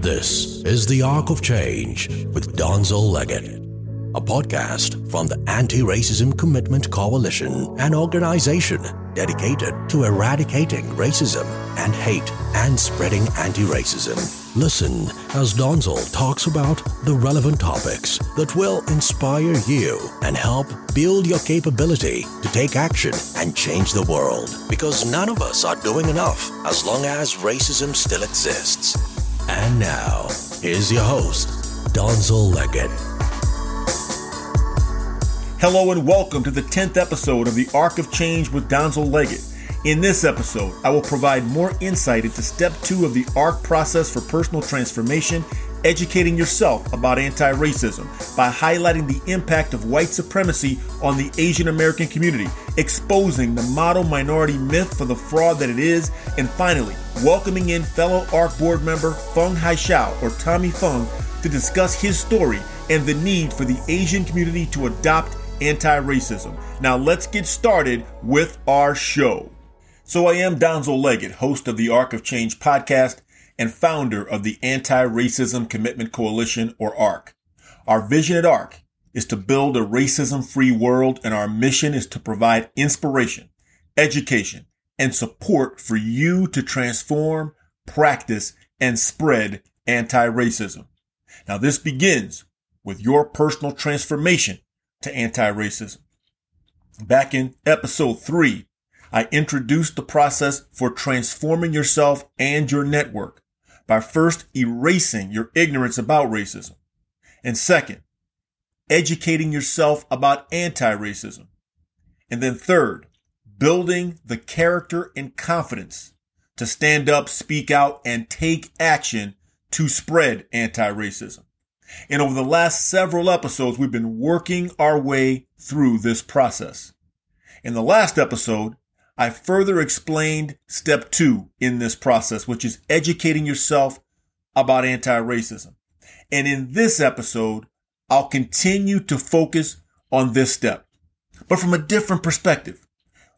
This is The Arc of Change with Donzel Leggett, a podcast from the Anti Racism Commitment Coalition, an organization dedicated to eradicating racism and hate and spreading anti racism. Listen as Donzel talks about the relevant topics that will inspire you and help build your capability to take action and change the world. Because none of us are doing enough as long as racism still exists. And now, here's your host, Donzel Leggett. Hello and welcome to the 10th episode of the Arc of Change with Donzel Leggett. In this episode, I will provide more insight into step two of the ARC process for personal transformation, educating yourself about anti racism by highlighting the impact of white supremacy on the Asian American community, exposing the model minority myth for the fraud that it is, and finally, welcoming in fellow ARC board member Feng Haixiao, or Tommy Feng, to discuss his story and the need for the Asian community to adopt anti racism. Now, let's get started with our show. So, I am Donzel Leggett, host of the Arc of Change podcast and founder of the Anti Racism Commitment Coalition, or ARC. Our vision at ARC is to build a racism free world, and our mission is to provide inspiration, education, and support for you to transform, practice, and spread anti racism. Now, this begins with your personal transformation to anti racism. Back in episode three, I introduced the process for transforming yourself and your network by first erasing your ignorance about racism. And second, educating yourself about anti racism. And then third, building the character and confidence to stand up, speak out, and take action to spread anti racism. And over the last several episodes, we've been working our way through this process. In the last episode, I further explained step two in this process, which is educating yourself about anti-racism. And in this episode, I'll continue to focus on this step, but from a different perspective.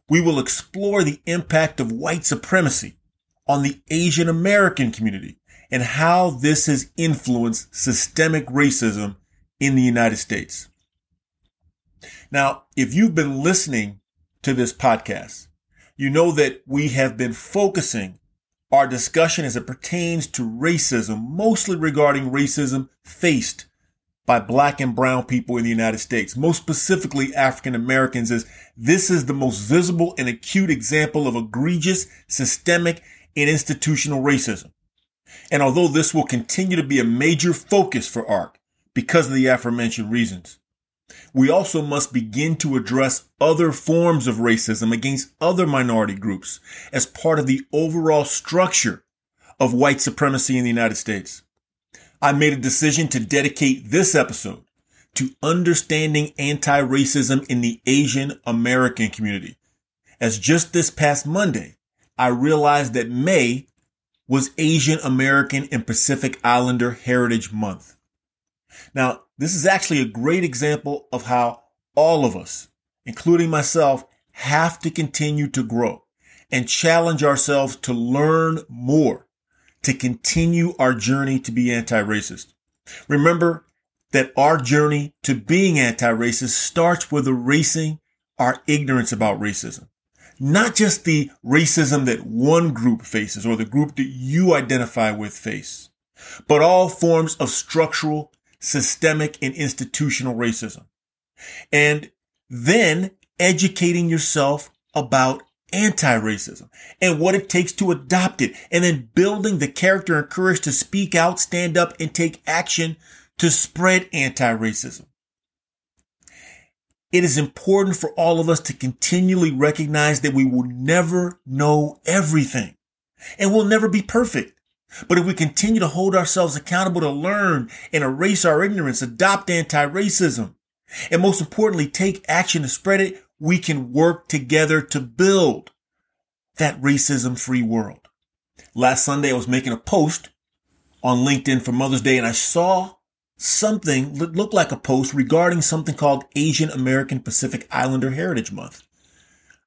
We will explore the impact of white supremacy on the Asian American community and how this has influenced systemic racism in the United States. Now, if you've been listening to this podcast, you know that we have been focusing our discussion as it pertains to racism, mostly regarding racism faced by black and brown people in the United States, most specifically African Americans, as this is the most visible and acute example of egregious, systemic, and institutional racism. And although this will continue to be a major focus for ARC because of the aforementioned reasons, we also must begin to address other forms of racism against other minority groups as part of the overall structure of white supremacy in the United States. I made a decision to dedicate this episode to understanding anti-racism in the Asian American community. As just this past Monday, I realized that May was Asian American and Pacific Islander Heritage Month. Now, this is actually a great example of how all of us, including myself, have to continue to grow and challenge ourselves to learn more to continue our journey to be anti-racist. Remember that our journey to being anti-racist starts with erasing our ignorance about racism not just the racism that one group faces or the group that you identify with face, but all forms of structural, systemic, and institutional racism. And then educating yourself about anti-racism and what it takes to adopt it and then building the character and courage to speak out, stand up and take action to spread anti-racism. It is important for all of us to continually recognize that we will never know everything and we'll never be perfect. But if we continue to hold ourselves accountable to learn and erase our ignorance, adopt anti-racism, and most importantly, take action to spread it, we can work together to build that racism free world. Last Sunday, I was making a post on LinkedIn for Mother's Day and I saw something that looked like a post regarding something called Asian American Pacific Islander Heritage Month.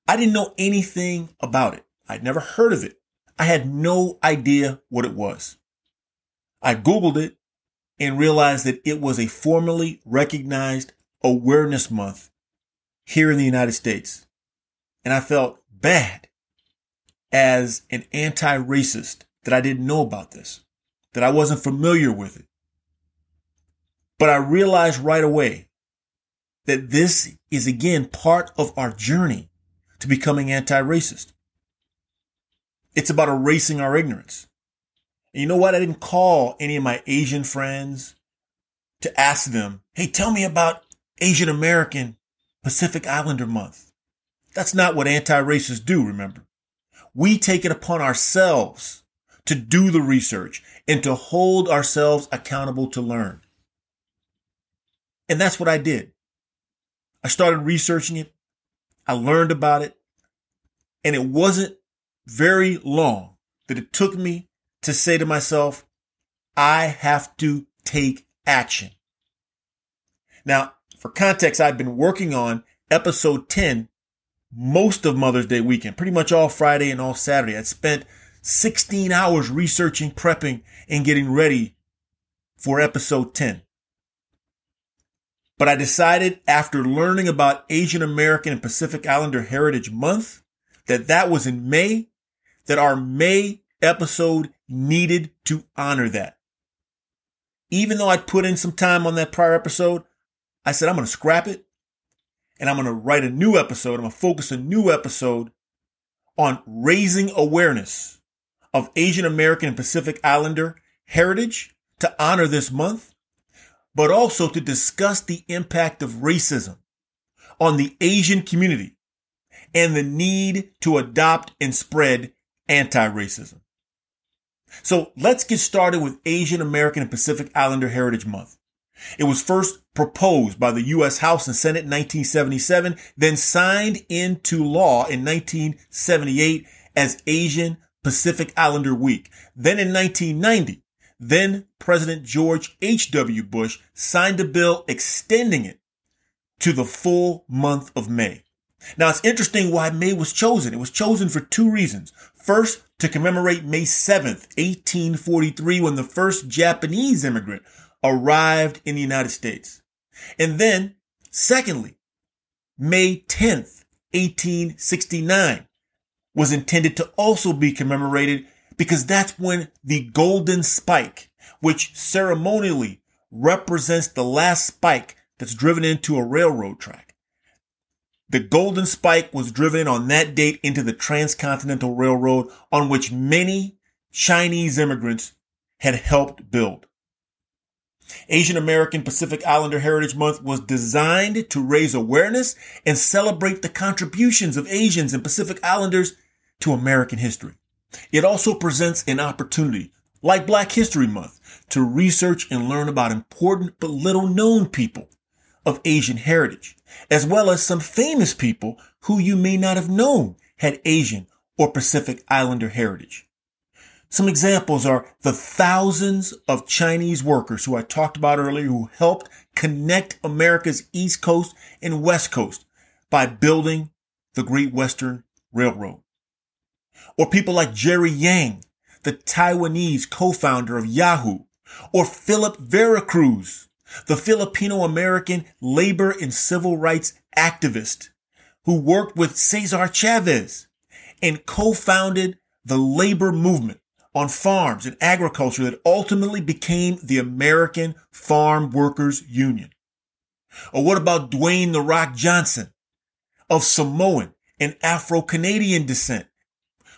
I didn't know anything about it. I'd never heard of it. I had no idea what it was. I Googled it and realized that it was a formally recognized awareness month here in the United States. And I felt bad as an anti-racist that I didn't know about this, that I wasn't familiar with it. But I realized right away that this is again part of our journey to becoming anti-racist. It's about erasing our ignorance. And you know what? I didn't call any of my Asian friends to ask them, Hey, tell me about Asian American Pacific Islander month. That's not what anti-racists do, remember? We take it upon ourselves to do the research and to hold ourselves accountable to learn. And that's what I did. I started researching it. I learned about it. And it wasn't very long that it took me to say to myself, I have to take action. Now, for context, I've been working on episode 10 most of Mother's Day weekend, pretty much all Friday and all Saturday. I spent 16 hours researching, prepping, and getting ready for episode 10. But I decided after learning about Asian American and Pacific Islander Heritage Month that that was in May, that our May episode needed to honor that. Even though I put in some time on that prior episode, I said, I'm going to scrap it and I'm going to write a new episode. I'm going to focus a new episode on raising awareness of Asian American and Pacific Islander heritage to honor this month, but also to discuss the impact of racism on the Asian community and the need to adopt and spread anti-racism. So let's get started with Asian American and Pacific Islander Heritage Month. It was first proposed by the U.S. House and Senate in 1977, then signed into law in 1978 as Asian Pacific Islander Week. Then in 1990, then President George H.W. Bush signed a bill extending it to the full month of May. Now it's interesting why May was chosen. It was chosen for two reasons. First, to commemorate May 7th, 1843, when the first Japanese immigrant arrived in the United States. And then, secondly, May 10th, 1869 was intended to also be commemorated because that's when the golden spike, which ceremonially represents the last spike that's driven into a railroad track. The golden spike was driven on that date into the transcontinental railroad on which many Chinese immigrants had helped build. Asian American Pacific Islander Heritage Month was designed to raise awareness and celebrate the contributions of Asians and Pacific Islanders to American history. It also presents an opportunity, like Black History Month, to research and learn about important but little known people of Asian heritage, as well as some famous people who you may not have known had Asian or Pacific Islander heritage. Some examples are the thousands of Chinese workers who I talked about earlier who helped connect America's East Coast and West Coast by building the Great Western Railroad. Or people like Jerry Yang, the Taiwanese co-founder of Yahoo, or Philip Vera Cruz, the Filipino American labor and civil rights activist who worked with Cesar Chavez and co-founded the labor movement on farms and agriculture that ultimately became the American Farm Workers Union? Or what about Dwayne The Rock Johnson of Samoan and Afro-Canadian descent,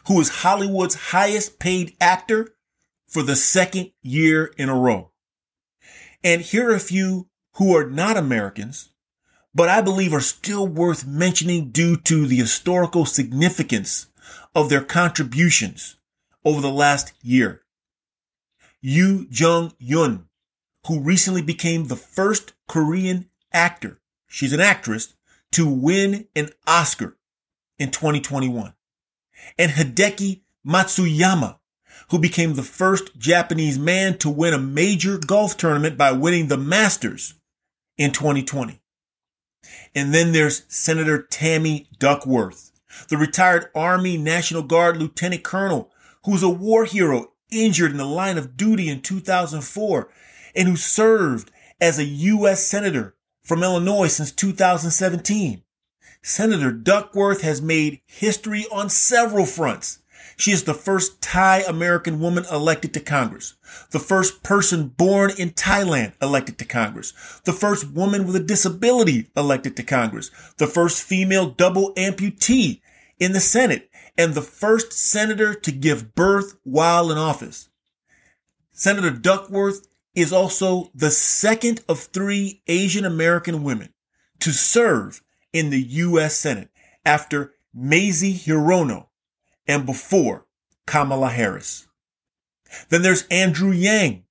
who is Hollywood's highest paid actor for the second year in a row? And here are a few who are not Americans, but I believe are still worth mentioning due to the historical significance of their contributions over the last year. Yoo Jung Yun, who recently became the first Korean actor, she's an actress, to win an Oscar in 2021. And Hideki Matsuyama, who became the first Japanese man to win a major golf tournament by winning the Masters in 2020. And then there's Senator Tammy Duckworth, the retired Army National Guard Lieutenant Colonel who's a war hero injured in the line of duty in 2004 and who served as a U.S. Senator from Illinois since 2017. Senator Duckworth has made history on several fronts. She is the first Thai American woman elected to Congress, the first person born in Thailand elected to Congress, the first woman with a disability elected to Congress, the first female double amputee in the Senate, and the first senator to give birth while in office. Senator Duckworth is also the second of three Asian American women to serve in the U.S. Senate after Mazie Hirono and before Kamala Harris. Then there's Andrew Yang,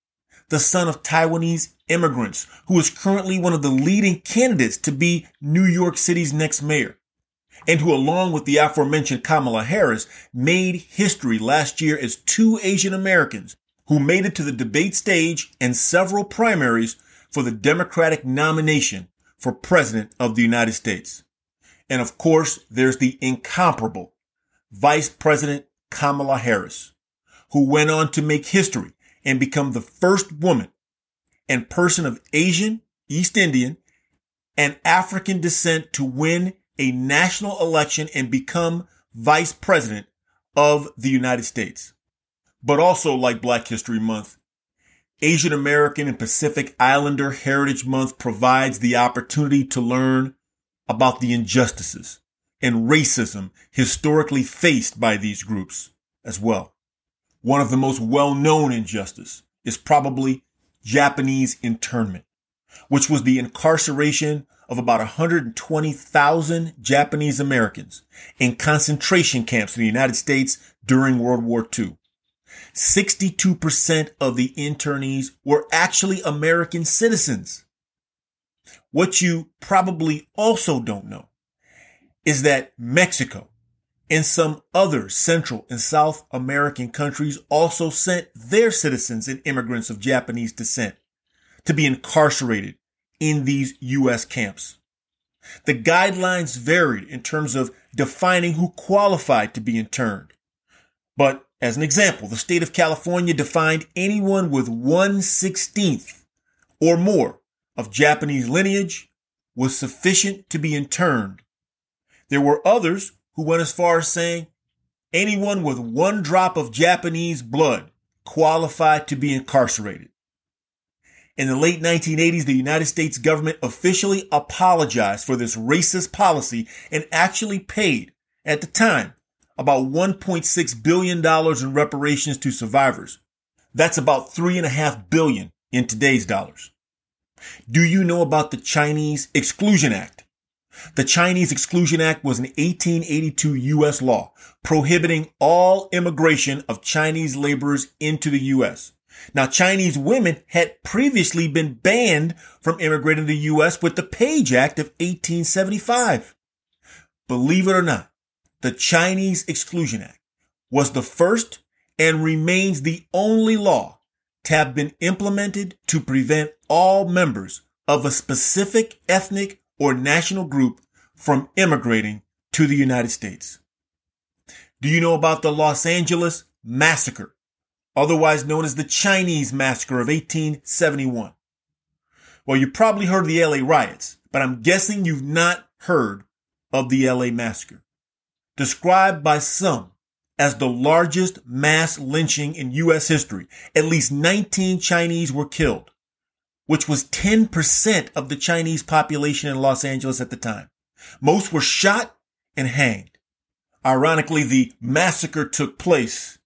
the son of Taiwanese immigrants, who is currently one of the leading candidates to be New York City's next mayor, and who, along with the aforementioned Kamala Harris, made history last year as two Asian Americans who made it to the debate stage and several primaries for the Democratic nomination for President of the United States. And of course, there's the incomparable Vice President Kamala Harris, who went on to make history and become the first woman and person of Asian, East Indian, and African descent to win a national election and become vice president of the United States. But also like Black History Month, Asian American and Pacific Islander Heritage Month provides the opportunity to learn about the injustices and racism historically faced by these groups as well. One of the most well-known injustice is probably Japanese internment, which was the incarceration of about 120,000 Japanese Americans in concentration camps in the United States during World War II. 62% of the internees were actually American citizens. What you probably also don't know is that Mexico and some other Central and South American countries also sent their citizens and immigrants of Japanese descent to be incarcerated in these U.S. camps. The guidelines varied in terms of defining who qualified to be interned. But as an example, the state of California defined anyone with 116th or more of Japanese lineage was sufficient to be interned. There were others who went as far as saying anyone with one drop of Japanese blood qualified to be incarcerated. In the late 1980s, the United States government officially apologized for this racist policy and actually paid, at the time, about $1.6 billion in reparations to survivors. That's about three and a half billion in today's dollars. Do you know about the Chinese Exclusion Act? The Chinese Exclusion Act was an 1882 U.S. law prohibiting all immigration of Chinese laborers into the U.S. Now, Chinese women had previously been banned from immigrating to the U.S. with the Page Act of 1875. Believe it or not, the Chinese Exclusion Act was the first and remains the only law to have been implemented to prevent all members of a specific ethnic or national group from immigrating to the United States. Do you know about the Los Angeles Massacre, otherwise known as the Chinese Massacre of 1871? Well, you probably heard of the LA riots, but I'm guessing you've not heard of the LA Massacre described by some as the largest mass lynching in U.S. history. At least 19 Chinese were killed, which was 10% of the Chinese population in Los Angeles at the time. Most were shot and hanged. Ironically, the massacre took place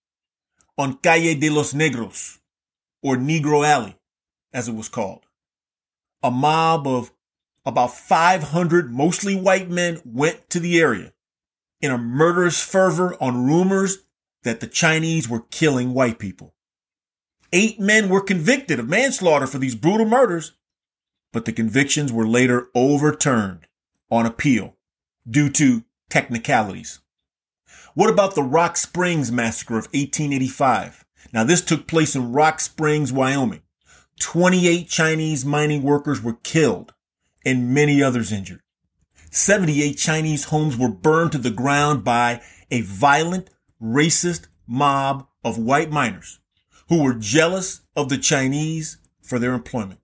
on Calle de los Negros, or Negro Alley, as it was called. A mob of about 500 mostly white men went to the area in a murderous fervor on rumors that the Chinese were killing white people. Eight men were convicted of manslaughter for these brutal murders, but the convictions were later overturned on appeal due to technicalities. What about the Rock Springs Massacre of 1885? Now, this took place in Rock Springs, Wyoming. 28 Chinese mining workers were killed and many others injured. 78 Chinese homes were burned to the ground by a violent, racist mob of white miners who were jealous of the Chinese for their employment.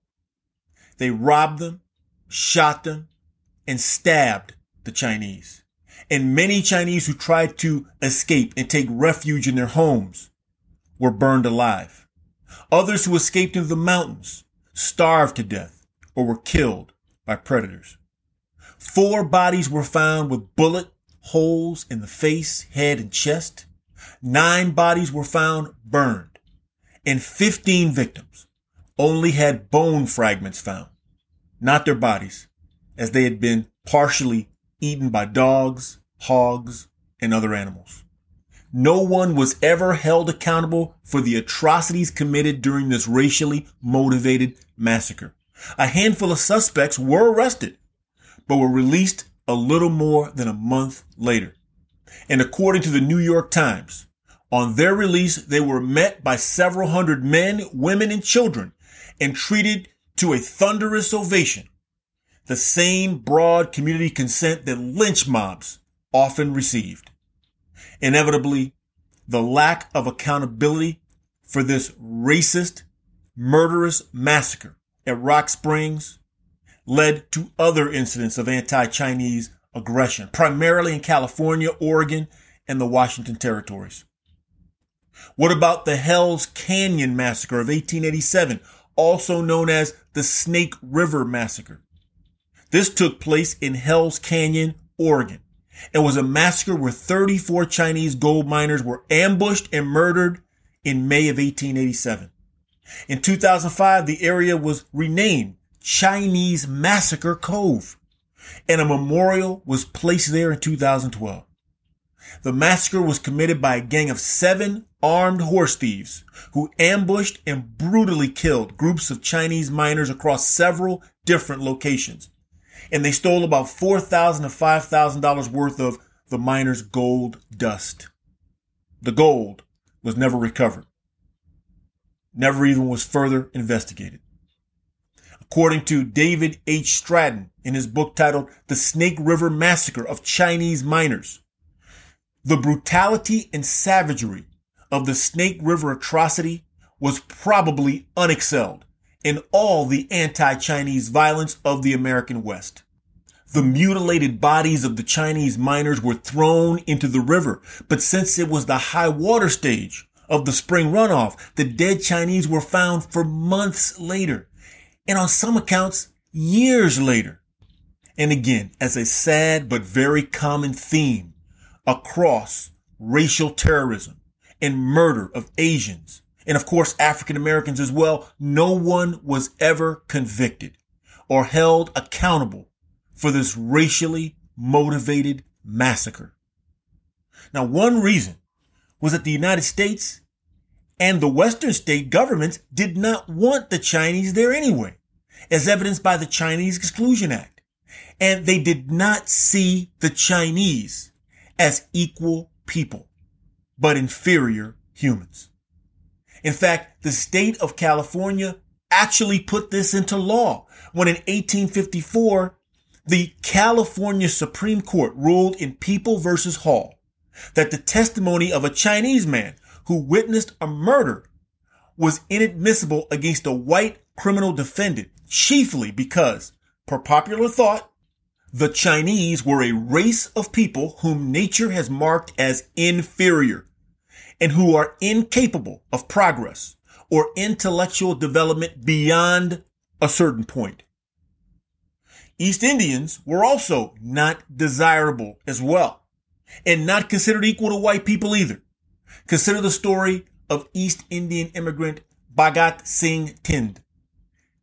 They robbed them, shot them, and stabbed the Chinese. And many Chinese who tried to escape and take refuge in their homes were burned alive. Others who escaped into the mountains starved to death or were killed by predators. Four bodies were found with bullet holes in the face, head, and chest. Nine bodies were found burned and 15 victims only had bone fragments found, not their bodies, as they had been partially eaten by dogs, hogs, and other animals. No one was ever held accountable for the atrocities committed during this racially motivated massacre. A handful of suspects were arrested, but were released a little more than a month later. And according to the New York Times, on their release, they were met by several hundred men, women, and children and treated to a thunderous ovation. The same broad community consent that lynch mobs often received. Inevitably, the lack of accountability for this racist, murderous massacre at Rock Springs led to other incidents of anti-Chinese aggression, primarily in California, Oregon, and the Washington territories. What about the Hell's Canyon Massacre of 1887, also known as the Snake River Massacre? This took place in Hell's Canyon, Oregon. It was a massacre where 34 Chinese gold miners were ambushed and murdered in May of 1887. In 2005, the area was renamed Chinese Massacre Cove, and a memorial was placed there in 2012. The massacre was committed by a gang of seven armed horse thieves who ambushed and brutally killed groups of Chinese miners across several different locations. And they stole about $4,000 to $5,000 worth of the miners' gold dust. The gold was never recovered. Never even was further investigated. According to David H. Stratton in his book titled The Snake River Massacre of Chinese Miners, the brutality and savagery of the Snake River atrocity was probably unexcelled in all the anti-Chinese violence of the American West. The mutilated bodies of the Chinese miners were thrown into the river, but since it was the high water stage of the spring runoff, the dead Chinese were found for months later, and on some accounts, years later. And again, as a sad but very common theme, across racial terrorism and murder of Asians and of course African Americans as well, no one was ever convicted or held accountable for this racially motivated massacre. Now, one reason was that the United States and the Western state governments did not want the Chinese there anyway, as evidenced by the Chinese Exclusion Act. And they did not see the Chinese as equal people, but inferior humans. In fact, the state of California actually put this into law when in 1854, the California Supreme Court ruled in People versus Hall that the testimony of a Chinese man who witnessed a murder was inadmissible against a white criminal defendant, chiefly because, per popular thought, the Chinese were a race of people whom nature has marked as inferior and who are incapable of progress or intellectual development beyond a certain point. East Indians were also not desirable as well and not considered equal to white people either. Consider the story of East Indian immigrant Bhagat Singh Thind.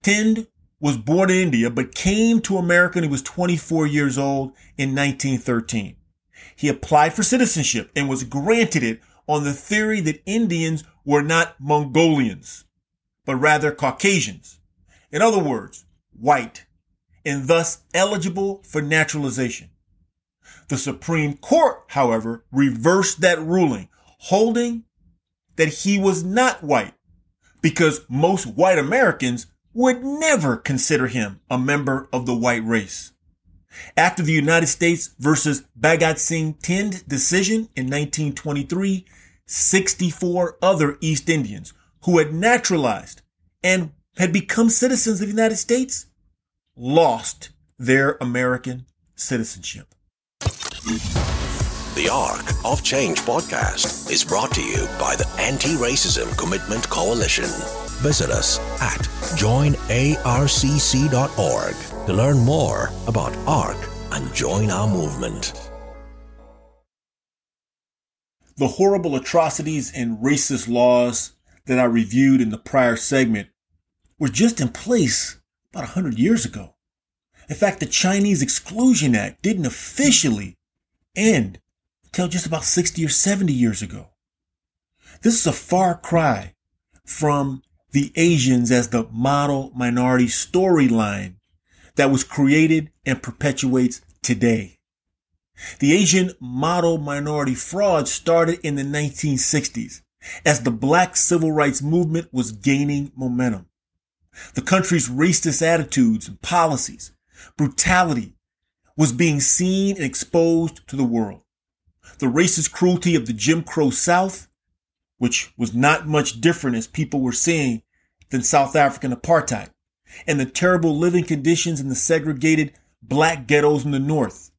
Thind was born in India, but came to America when he was 24 years old in 1913. He applied for citizenship and was granted it on the theory that Indians were not Mongolians, but rather Caucasians. In other words, white, and thus eligible for naturalization. The Supreme Court, however, reversed that ruling, holding that he was not white because most white Americans would never consider him a member of the white race. After the United States versus Bhagat Singh Thind decision in 1923, 64 other East Indians who had naturalized and had become citizens of the United States lost their American citizenship. The Arc of Change podcast is brought to you by the Anti Racism Commitment Coalition. Visit us at joinarcc.org to learn more about ARC and join our movement. The horrible atrocities and racist laws that I reviewed in the prior segment were just in place about 100 years ago. In fact, the Chinese Exclusion Act didn't officially end until just about 60 or 70 years ago. This is a far cry from the Asians as the model minority storyline that was created and perpetuates today. The Asian model minority fraud started in the 1960s as the black civil rights movement was gaining momentum. The country's racist attitudes and policies, brutality was being seen and exposed to the world. The racist cruelty of the Jim Crow South, which was not much different as people were seeing than South African apartheid, and the terrible living conditions in the segregated black ghettos in the North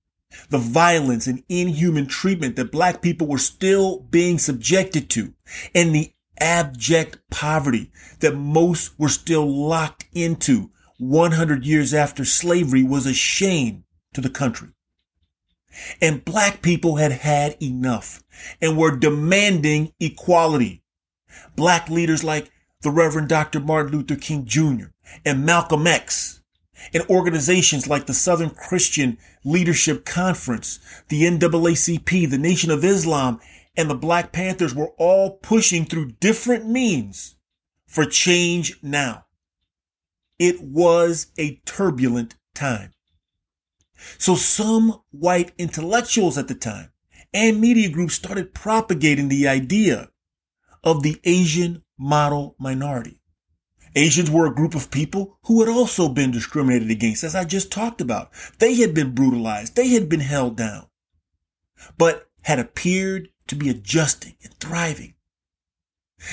the violence and inhuman treatment that black people were still being subjected to, and the abject poverty that most were still locked into 100 years after slavery was a shame to the country. And black people had had enough and were demanding equality. Black leaders like the Reverend Dr. Martin Luther King Jr. and Malcolm X and organizations like the Southern Christian Leadership Conference, the NAACP, the Nation of Islam, and the Black Panthers were all pushing through different means for change now. It was a turbulent time. So some white intellectuals at the time and media groups started propagating the idea of the Asian model minority. Asians were a group of people who had also been discriminated against, as I just talked about. They had been brutalized. They had been held down, but had appeared to be adjusting and thriving.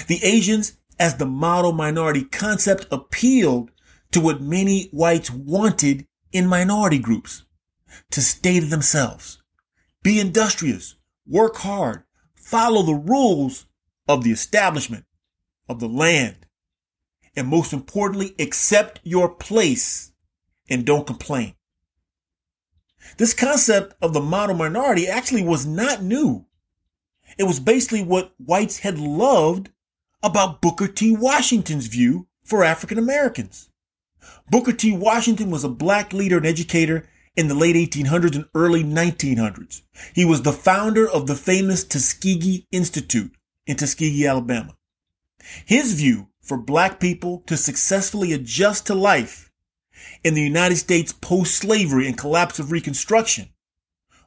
The Asians as the model minority concept appealed to what many whites wanted in minority groups to stay to themselves, be industrious, work hard, follow the rules of the establishment, of the land, and most importantly, accept your place and don't complain. This concept of the model minority actually was not new. It was basically what whites had loved about Booker T. Washington's view for African Americans. Booker T. Washington was a black leader and educator in the late 1800s and early 1900s. He was the founder of the famous Tuskegee Institute in Tuskegee, Alabama. His view for black people to successfully adjust to life in the United States post-slavery and collapse of Reconstruction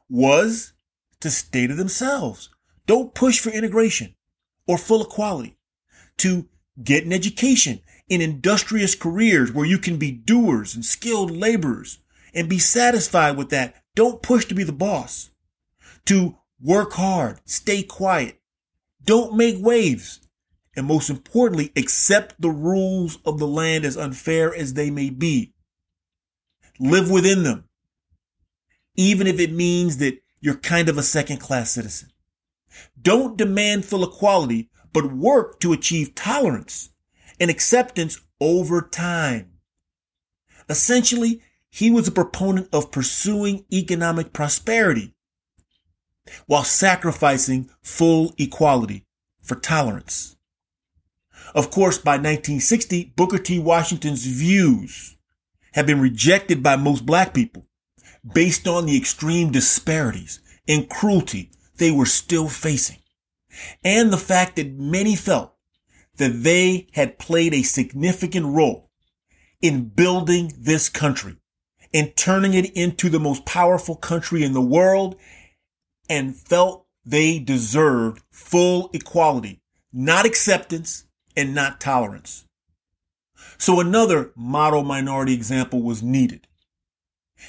was to stay to themselves. Don't push for integration or full equality. To get an education in industrious careers where you can be doers and skilled laborers and be satisfied with that. Don't push to be the boss. To work hard, stay quiet. Don't make waves and most importantly, accept the rules of the land as unfair as they may be. Live within them, even if it means that you're kind of a second class citizen. Don't demand full equality, but work to achieve tolerance and acceptance over time. Essentially, he was a proponent of pursuing economic prosperity while sacrificing full equality for tolerance. Of course, by 1960, Booker T. Washington's views had been rejected by most black people based on the extreme disparities and cruelty they were still facing and the fact that many felt that they had played a significant role in building this country and turning it into the most powerful country in the world and felt they deserved full equality, not acceptance, and not tolerance. So another model minority example was needed.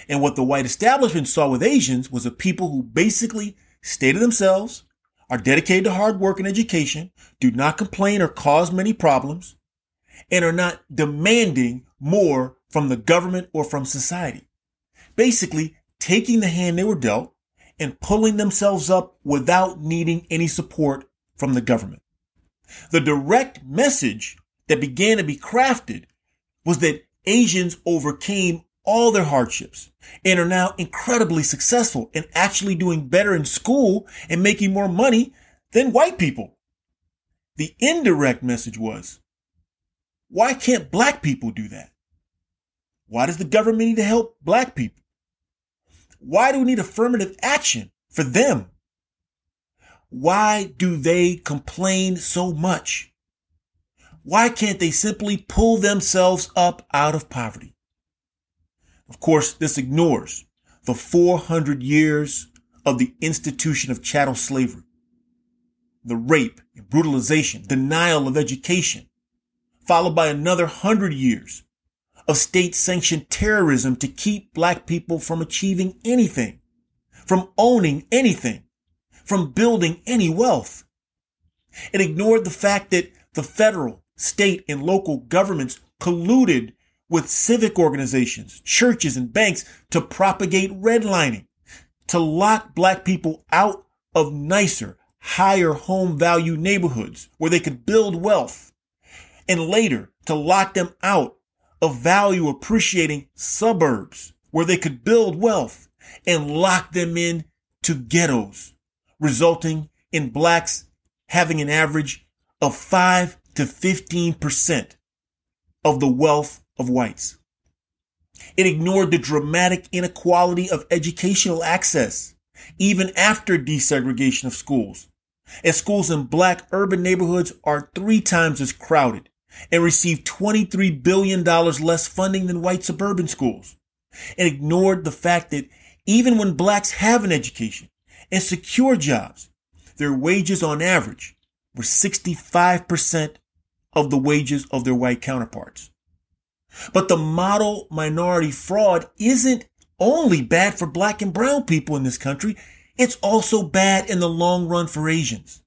And what the white establishment saw with Asians was a people who basically stay to themselves, are dedicated to hard work and education, do not complain or cause many problems, and are not demanding more from the government or from society. Basically, taking the hand they were dealt and pulling themselves up without needing any support from the government. The direct message that began to be crafted was that Asians overcame all their hardships and are now incredibly successful and actually doing better in school and making more money than white people. The indirect message was, why can't black people do that? Why does the government need to help black people? Why do we need affirmative action for them? Why do they complain so much? Why can't they simply pull themselves up out of poverty? Of course, this ignores the 400 years of the institution of chattel slavery, the rape and brutalization, denial of education, followed by another hundred years of state sanctioned terrorism to keep black people from achieving anything, from owning anything, from building any wealth. It ignored the fact that the federal, state, and local governments colluded with civic organizations, churches, and banks to propagate redlining, to lock black people out of nicer, higher home value neighborhoods where they could build wealth, and later to lock them out of value appreciating suburbs where they could build wealth and lock them in to ghettos, resulting in blacks having an average of 5 to 15% of the wealth of whites. It ignored the dramatic inequality of educational access, even after desegregation of schools. As schools in black urban neighborhoods are three times as crowded and receive $23 billion less funding than white suburban schools and ignored the fact that even when blacks have an education and secure jobs, their wages on average were 65% of the wages of their white counterparts. But the model minority fraud isn't only bad for black and brown people in this country. It's also bad in the long run for Asians.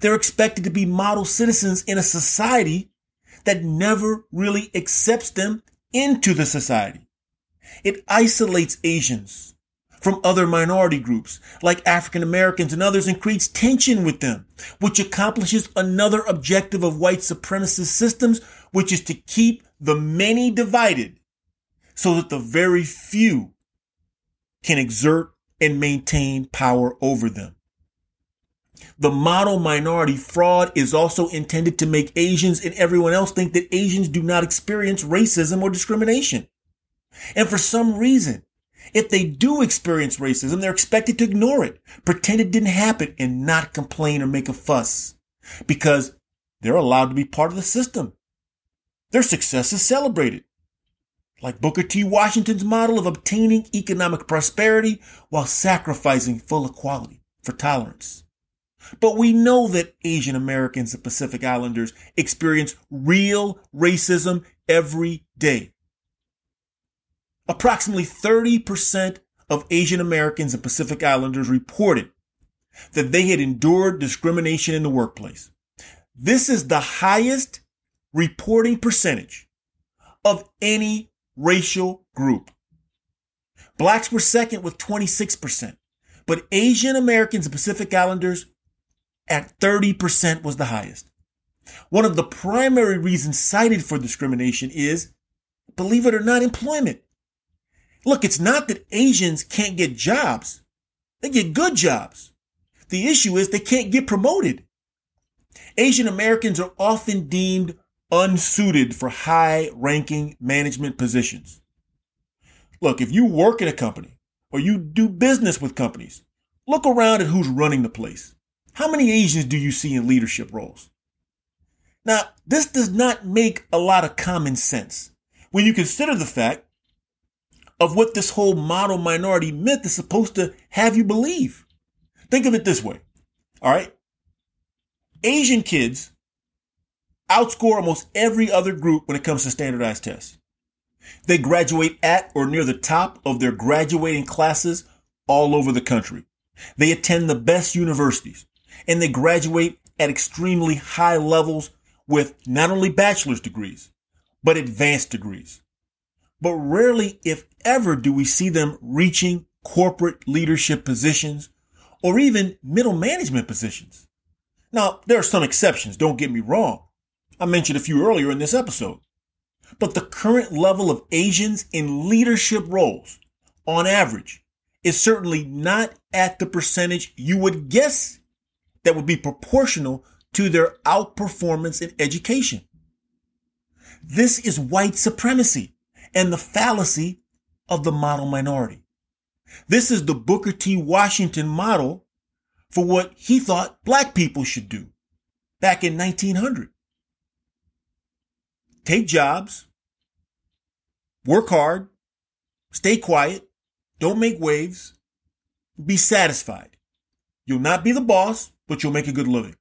They're expected to be model citizens in a society that never really accepts them into the society. It isolates Asians from other minority groups like African Americans and others and creates tension with them, which accomplishes another objective of white supremacist systems, which is to keep the many divided so that the very few can exert and maintain power over them. The model minority fraud is also intended to make Asians and everyone else think that Asians do not experience racism or discrimination. And for some reason, if they do experience racism, they're expected to ignore it, pretend it didn't happen, and not complain or make a fuss because they're allowed to be part of the system. Their success is celebrated. Like Booker T. Washington's model of obtaining economic prosperity while sacrificing full equality for tolerance. But we know that Asian Americans and Pacific Islanders experience real racism every day. Approximately 30% of Asian Americans and Pacific Islanders reported that they had endured discrimination in the workplace. This is the highest reporting percentage of any racial group. Blacks were second with 26%, but Asian Americans and Pacific Islanders at 30% was the highest. One of the primary reasons cited for discrimination is, believe it or not, employment. Look, it's not that Asians can't get jobs. They get good jobs. The issue is they can't get promoted. Asian Americans are often deemed unsuited for high ranking management positions. Look, if you work in a company or you do business with companies, look around at who's running the place. How many Asians do you see in leadership roles? Now, this does not make a lot of common sense when you consider the fact of what this whole model minority myth is supposed to have you believe. Think of it this way. All right. Asian kids outscore almost every other group when it comes to standardized tests. They graduate at or near the top of their graduating classes all over the country. They attend the best universities and they graduate at extremely high levels with not only bachelor's degrees, but advanced degrees. But rarely, if ever, do we see them reaching corporate leadership positions or even middle management positions. Now, there are some exceptions, don't get me wrong. I mentioned a few earlier in this episode. But the current level of Asians in leadership roles, on average, is certainly not at the percentage you would guess that would be proportional to their outperformance in education. This is white supremacy and the fallacy of the model minority. This is the Booker T. Washington model for what he thought black people should do back in 1900. Take jobs, work hard, stay quiet, don't make waves, be satisfied. You'll not be the boss, but you'll make a good living.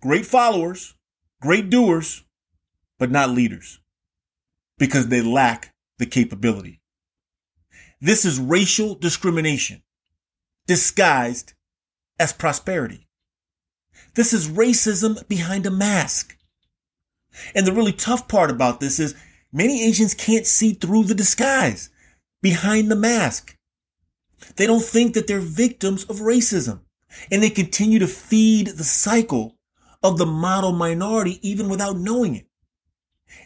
Great followers, great doers, but not leaders because they lack the capability. This is racial discrimination disguised as prosperity. This is racism behind a mask. And the really tough part about this is many Asians can't see through the disguise behind the mask. They don't think that they're victims of racism and they continue to feed the cycle of the model minority even without knowing it.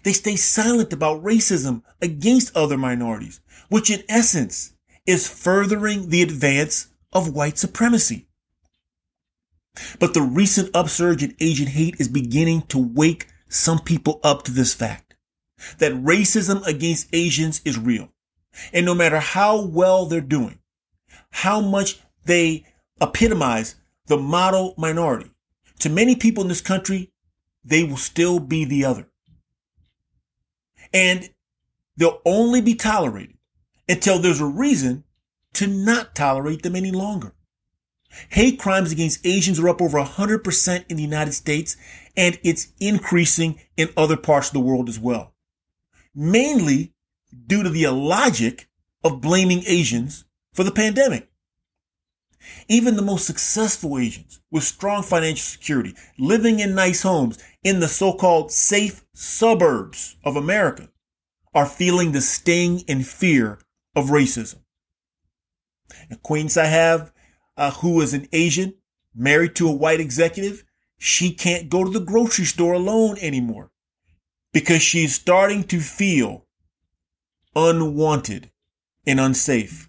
They stay silent about racism against other minorities, which in essence is furthering the advance of white supremacy. But the recent upsurge in Asian hate is beginning to wake some people up to this fact that racism against Asians is real. And no matter how well they're doing, how much they epitomize the model minority, to many people in this country, they will still be the other. And they'll only be tolerated until there's a reason to not tolerate them any longer. Hate crimes against Asians are up over 100% in the United States, and it's increasing in other parts of the world as well. Mainly due to the illogic of blaming Asians for the pandemic. Even the most successful Asians with strong financial security, living in nice homes in the so-called safe suburbs of America are feeling the sting and fear of racism. An acquaintance I have uh, who is an Asian married to a white executive, she can't go to the grocery store alone anymore because she's starting to feel unwanted and unsafe.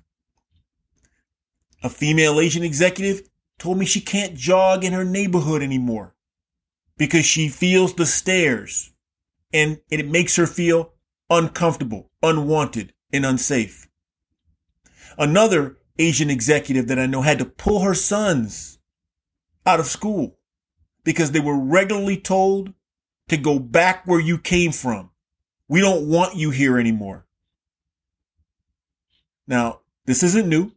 A female Asian executive told me she can't jog in her neighborhood anymore because she feels the stares and it makes her feel uncomfortable, unwanted, and unsafe. Another Asian executive that I know had to pull her sons out of school because they were regularly told to go back where you came from. We don't want you here anymore. Now, this isn't new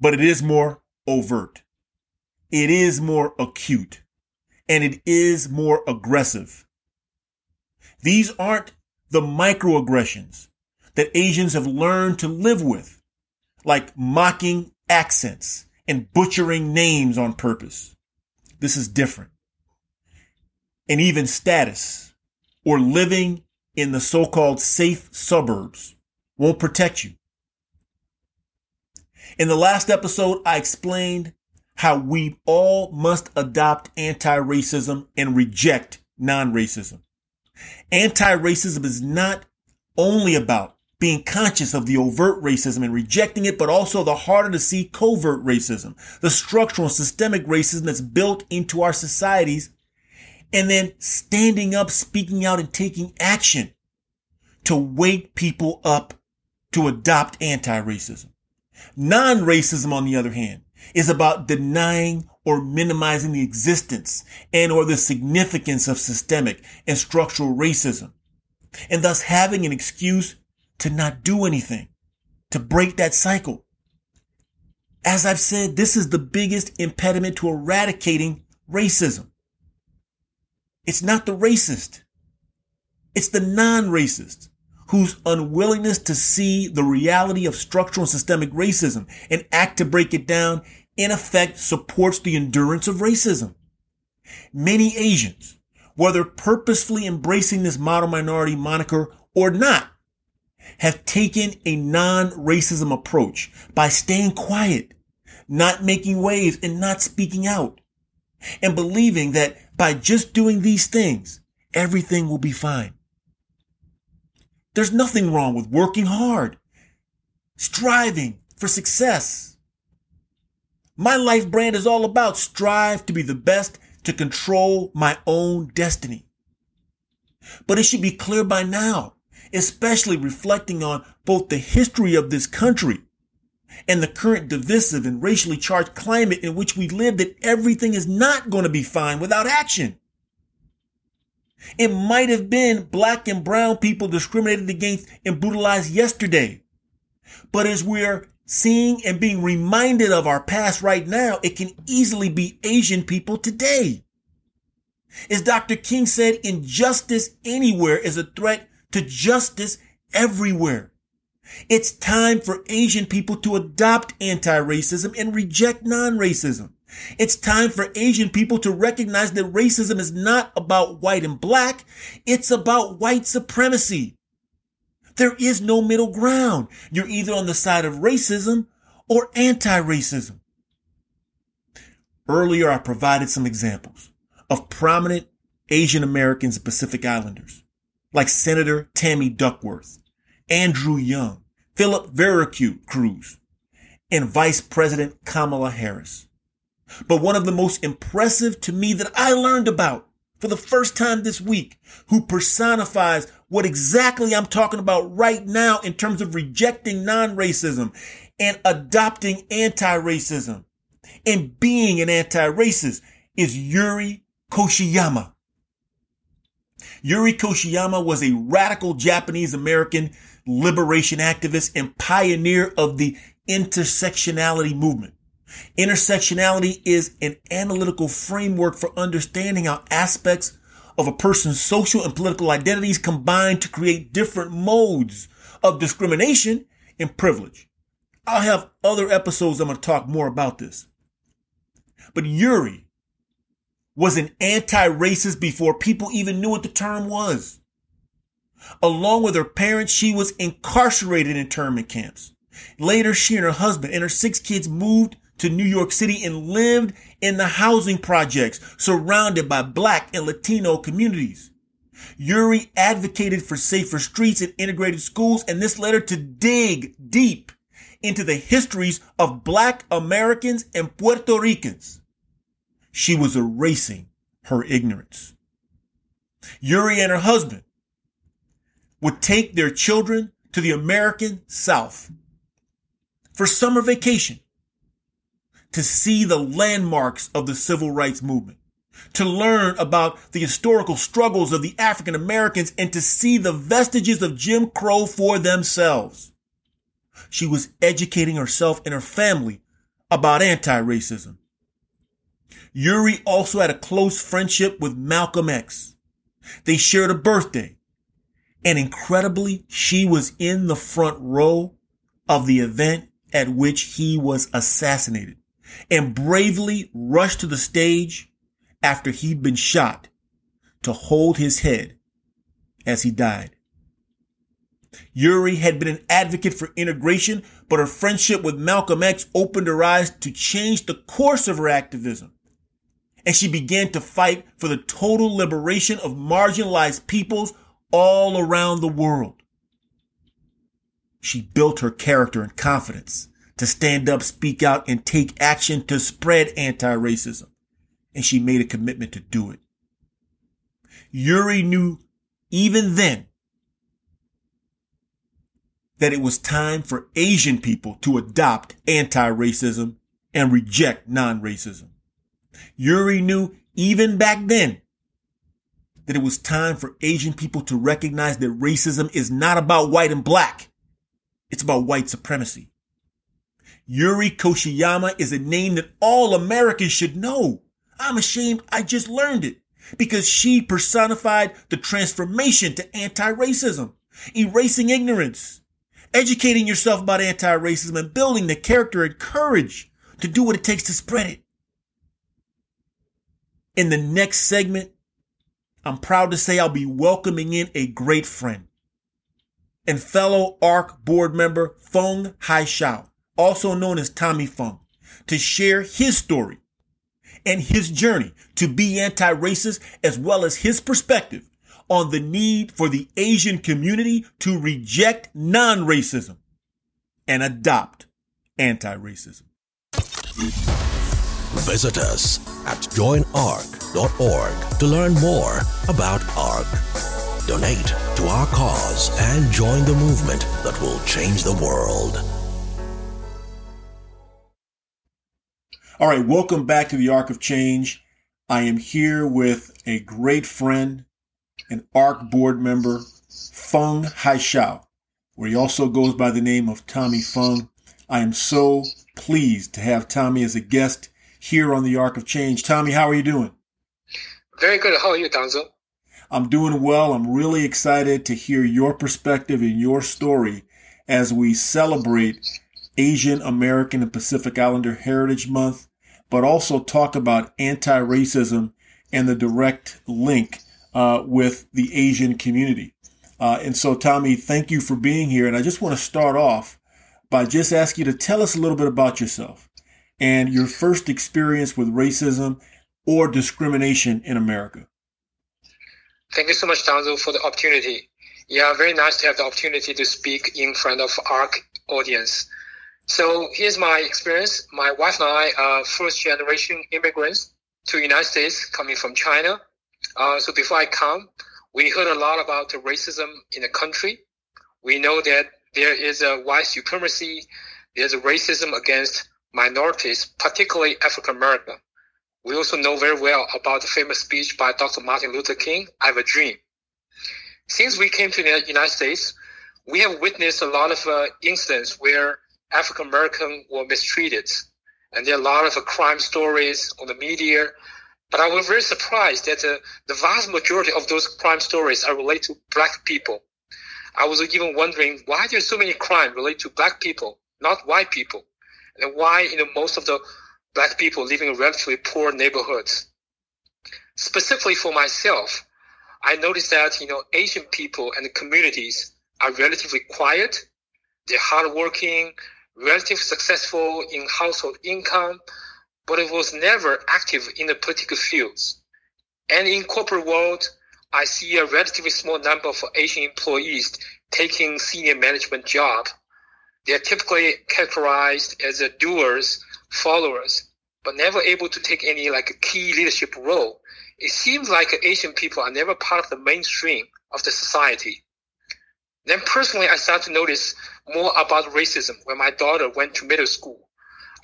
but it is more overt. It is more acute and it is more aggressive. These aren't the microaggressions that Asians have learned to live with, like mocking accents and butchering names on purpose. This is different. And even status or living in the so-called safe suburbs won't protect you. In the last episode, I explained how we all must adopt anti-racism and reject non-racism. Anti-racism is not only about being conscious of the overt racism and rejecting it, but also the harder to see covert racism, the structural and systemic racism that's built into our societies, and then standing up, speaking out, and taking action to wake people up to adopt anti-racism. Non-racism, on the other hand, is about denying or minimizing the existence and or the significance of systemic and structural racism, and thus having an excuse to not do anything, to break that cycle. As I've said, this is the biggest impediment to eradicating racism. It's not the racist. It's the non-racist whose unwillingness to see the reality of structural and systemic racism and act to break it down in effect supports the endurance of racism. Many Asians, whether purposefully embracing this model minority moniker or not, have taken a non-racism approach by staying quiet, not making waves and not speaking out and believing that by just doing these things, everything will be fine. There's nothing wrong with working hard, striving for success. My life brand is all about strive to be the best to control my own destiny. But it should be clear by now, especially reflecting on both the history of this country and the current divisive and racially charged climate in which we live that everything is not going to be fine without action. It might have been black and brown people discriminated against and brutalized yesterday. But as we're seeing and being reminded of our past right now, it can easily be Asian people today. As Dr. King said, injustice anywhere is a threat to justice everywhere. It's time for Asian people to adopt anti-racism and reject non-racism. It's time for Asian people to recognize that racism is not about white and black. It's about white supremacy. There is no middle ground. You're either on the side of racism or anti-racism. Earlier, I provided some examples of prominent Asian Americans and Pacific Islanders, like Senator Tammy Duckworth, Andrew Yang, Philip Cruz, and Vice President Kamala Harris. But one of the most impressive to me that I learned about for the first time this week, who personifies what exactly I'm talking about right now in terms of rejecting non-racism and adopting anti-racism and being an anti-racist is Yuri Kochiyama. Yuri Kochiyama was a radical Japanese American liberation activist and pioneer of the intersectionality movement. Intersectionality is an analytical framework for understanding how aspects of a person's social and political identities combine to create different modes of discrimination and privilege. I'll have other episodes I'm going to talk more about this. But Yuri was an anti-racist before people even knew what the term was. Along with her parents, she was incarcerated in internment camps. Later, she and her husband and her six kids moved to New York City and lived in the housing projects surrounded by black and Latino communities. Yuri advocated for safer streets and integrated schools, and this led her to dig deep into the histories of black Americans and Puerto Ricans. She was erasing her ignorance. Yuri and her husband would take their children to the American South for summer vacation to see the landmarks of the civil rights movement, to learn about the historical struggles of the African Americans and to see the vestiges of Jim Crow for themselves. She was educating herself and her family about anti-racism. Yuri also had a close friendship with Malcolm X. They shared a birthday. And incredibly, she was in the front row of the event at which he was assassinated and bravely rushed to the stage after he'd been shot to hold his head as he died. Yuri had been an advocate for integration, but her friendship with Malcolm X opened her eyes to change the course of her activism. And she began to fight for the total liberation of marginalized peoples all around the world. She built her character and confidence to stand up, speak out, and take action to spread anti-racism. And she made a commitment to do it. Yuri knew even then that it was time for Asian people to adopt anti-racism and reject non-racism. Yuri knew even back then that it was time for Asian people to recognize that racism is not about white and black. It's about white supremacy. Yuri Kochiyama is a name that all Americans should know. I'm ashamed I just learned it because she personified the transformation to anti-racism erasing ignorance, educating yourself about anti-racism and building the character and courage to do what it takes to spread it. In the next segment, I'm proud to say I'll be welcoming in a great friend and fellow ARCC board member Feng Haixiao, also known as Tommy Feng, to share his story and his journey to be anti-racist as well as his perspective on the need for the Asian community to reject non-racism and adopt anti-racism. Visit us at joinarcc.org to learn more about ARCC. Donate to our cause and join the movement that will change the world. All right, welcome back to the Arc of Change. I am here with a great friend, an ARCC board member, Feng Haixiao, where he also goes by the name of Tommy Feng. I am so pleased to have Tommy as a guest here on the Arc of Change. Tommy, how are you doing? Very good. How are you, Donzel? I'm doing well. I'm really excited to hear your perspective and your story as we celebrate Asian American and Pacific Islander Heritage Month, but also talk about anti-racism and the direct link uh, with the Asian community. Uh, and so, Tommy, thank you for being here. And I just want to start off by just asking you to tell us a little bit about yourself and your first experience with racism or discrimination in America. Thank you so much, Donzel, for the opportunity. Yeah, very nice to have the opportunity to speak in front of ARCC audience. So here's my experience. My wife and I are first generation immigrants to the United States coming from China. Uh, so before I come, we heard a lot about the racism in the country. We know that there is a white supremacy. There's a racism against minorities, particularly African American. We also know very well about the famous speech by Dr. Martin Luther King, I have a dream. Since we came to the United States, we have witnessed a lot of uh, incidents where African American were mistreated. And there are a lot of uh, crime stories on the media. But I was very surprised that uh, the vast majority of those crime stories are related to black people. I was even wondering why there's so many crime related to black people, not white people. And why, you know, most of the black people living in relatively poor neighborhoods. Specifically for myself, I noticed that, you know, Asian people and communities are relatively quiet. They're hardworking, relatively successful in household income, but it was never active in the political fields. And in corporate world, I see a relatively small number of Asian employees taking senior management job. They are typically characterized as doers followers, but never able to take any like a key leadership role. It seems like Asian people are never part of the mainstream of the society. Then personally, I started to notice more about racism when my daughter went to middle school.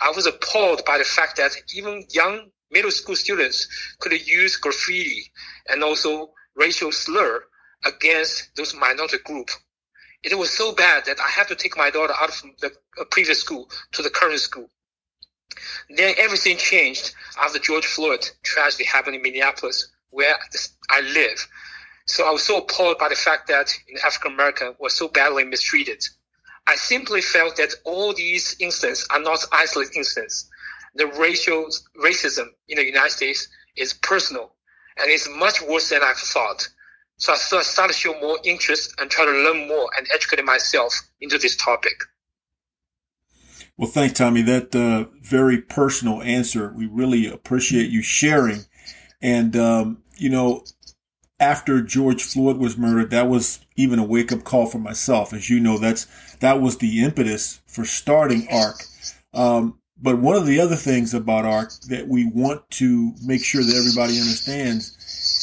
I was appalled by the fact that even young middle school students could use graffiti and also racial slur against those minority group. It was so bad that I had to take my daughter out of the uh, previous school to the current school. Then everything changed after George Floyd tragedy happened in Minneapolis, where I live. So I was so appalled by the fact that African American was so badly mistreated. I simply felt that all these incidents are not isolated incidents. The racial racism in the United States is personal and it's much worse than I thought. So I started to show more interest and try to learn more and educate myself into this topic. Well, thanks, Tommy. That uh, very personal answer. We really appreciate you sharing. And, um, you know, after George Floyd was murdered, that was even a wake up call for myself. As you know, that's that was the impetus for starting ARCC. Um, but one of the other things about ARCC that we want to make sure that everybody understands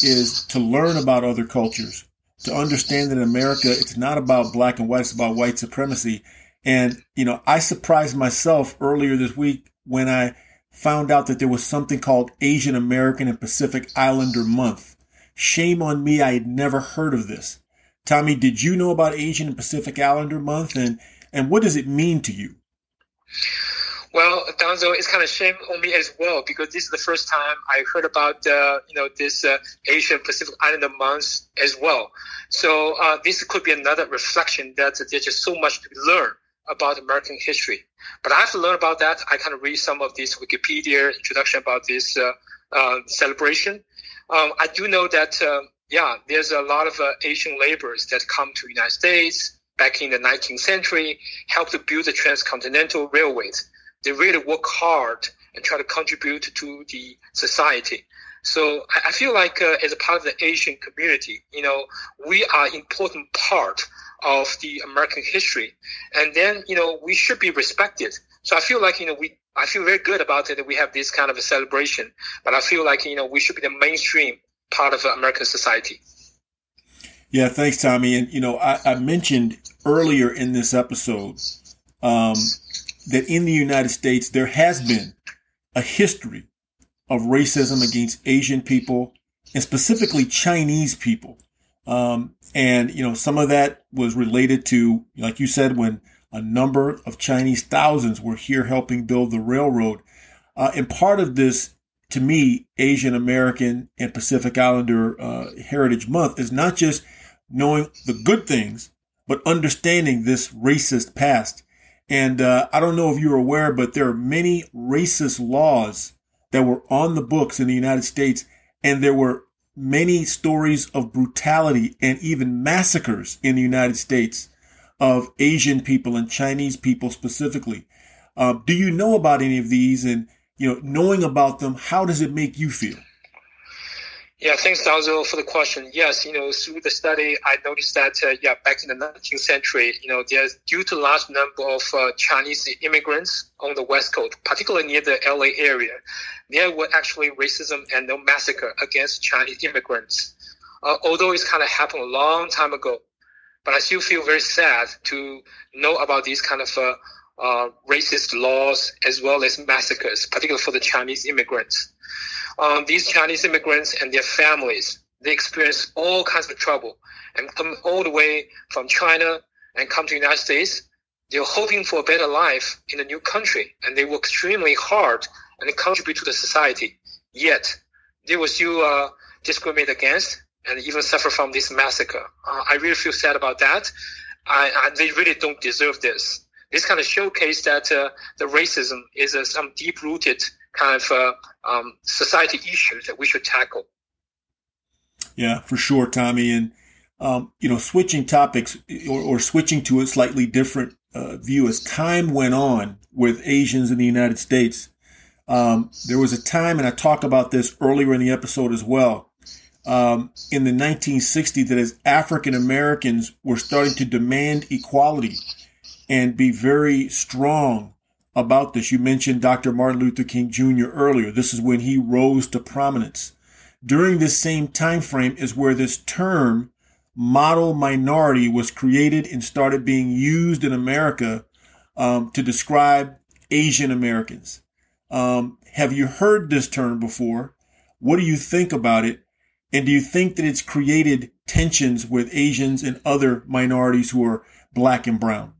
is to learn about other cultures, to understand that in America, it's not about black and white, it's about white supremacy. And, you know, I surprised myself earlier this week when I found out that there was something called Asian American and Pacific Islander Month. Shame on me, I had never heard of this. Tommy, did you know about Asian and Pacific Islander Month and, and what does it mean to you? Well, Donzel, it's kind of shame on me as well because this is the first time I heard about uh, you know this uh, Asian Pacific Islander Month as well. So uh, this could be another reflection that there's just so much to learn about American history. But I have to learn about that. I kind of read some of this Wikipedia introduction about this uh, uh, celebration. Um, I do know that uh, yeah, there's a lot of Asian laborers that come to United States back in the 19th century, helped to build the transcontinental railways they really work hard and try to contribute to the society. So I feel like uh, as a part of the Asian community, you know, we are important part of the American history, and then you know we should be respected. So I feel like you know we I feel very good about it that we have this kind of a celebration, but I feel like you know we should be the mainstream part of American society. Yeah, thanks, Tommy. And you know, I, I mentioned earlier in this episode um, that in the United States, there has been a history of racism against Asian people and specifically Chinese people. Um, and, you know, some of that was related to, like you said, when a number of Chinese thousands were here helping build the railroad. Uh, and part of this, to me, Asian American and Pacific Islander uh, Heritage Month is not just knowing the good things, but understanding this racist past and uh, I don't know if you're aware, but there are many racist laws that were on the books in the United States, and there were many stories of brutality and even massacres in the United States of Asian people and Chinese people specifically. Uh, do you know about any of these? And you know, knowing about them, how does it make you feel? Yeah, thanks, Donzel, for the question. Yes, you know, through the study, I noticed that, uh, yeah, back in the 19th century, you know, there's due to large number of uh, Chinese immigrants on the West Coast, particularly near the LA area, there were actually racism and no massacre against Chinese immigrants. Uh, although it's kind of happened a long time ago, but I still feel very sad to know about these kind of uh, uh, racist laws as well as massacres, particularly for the Chinese immigrants um, these Chinese immigrants and their families, they experience all kinds of trouble and come all the way from China and come to the United States. They're hoping for a better life in the new country and they work extremely hard and contribute to the society. Yet they were still uh, discriminate against and even suffer from this massacre. Uh, I really feel sad about that. I, I, they really don't deserve this. This kind of showcase that uh, the racism is uh, some deep-rooted kind of uh, um, society issues that we should tackle. Yeah, for sure, Tommy. And, um, you know, switching topics or, or, switching to a slightly different uh, view as time went on with Asians in the United States. Um, there was a time, and I talked about this earlier in the episode as well, um, in the 1960s, that as African Americans were starting to demand equality and be very strong about this. You mentioned Dr. Martin Luther King Jr. earlier. This is when he rose to prominence. During this same time frame is where this term model minority was created and started being used in America um, to describe Asian Americans. Um, have you heard this term before? What do you think about it? And do you think that it's created tensions with Asians and other minorities who are black and brown?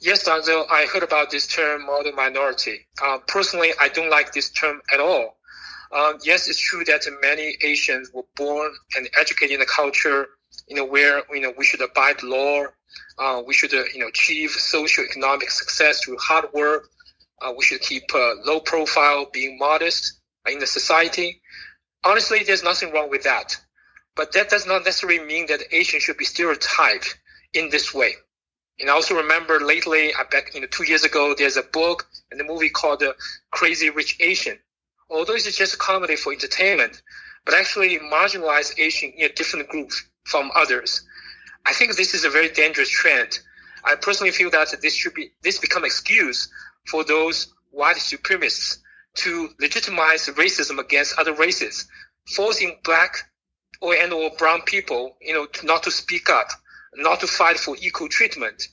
Yes, Doctor, I heard about this term model minority. Uh, personally, I don't like this term at all. Uh, yes, it's true that many Asians were born and educated in a culture, you know, where you know we should abide law, uh, we should uh, you know achieve social economic success through hard work. Uh, we should keep low profile, being modest in the society. Honestly, there's nothing wrong with that, but that does not necessarily mean that Asians should be stereotyped in this way. And I also remember lately, I back you know two years ago, there's a book and a movie called uh, Crazy Rich Asian. Although it's just a comedy for entertainment, but actually marginalize Asian in a different group from others. I think this is a very dangerous trend. I personally feel that this should be this become excuse for those white supremacists to legitimize racism against other races, forcing black or and or brown people, you know, not to speak up not to fight for equal treatment.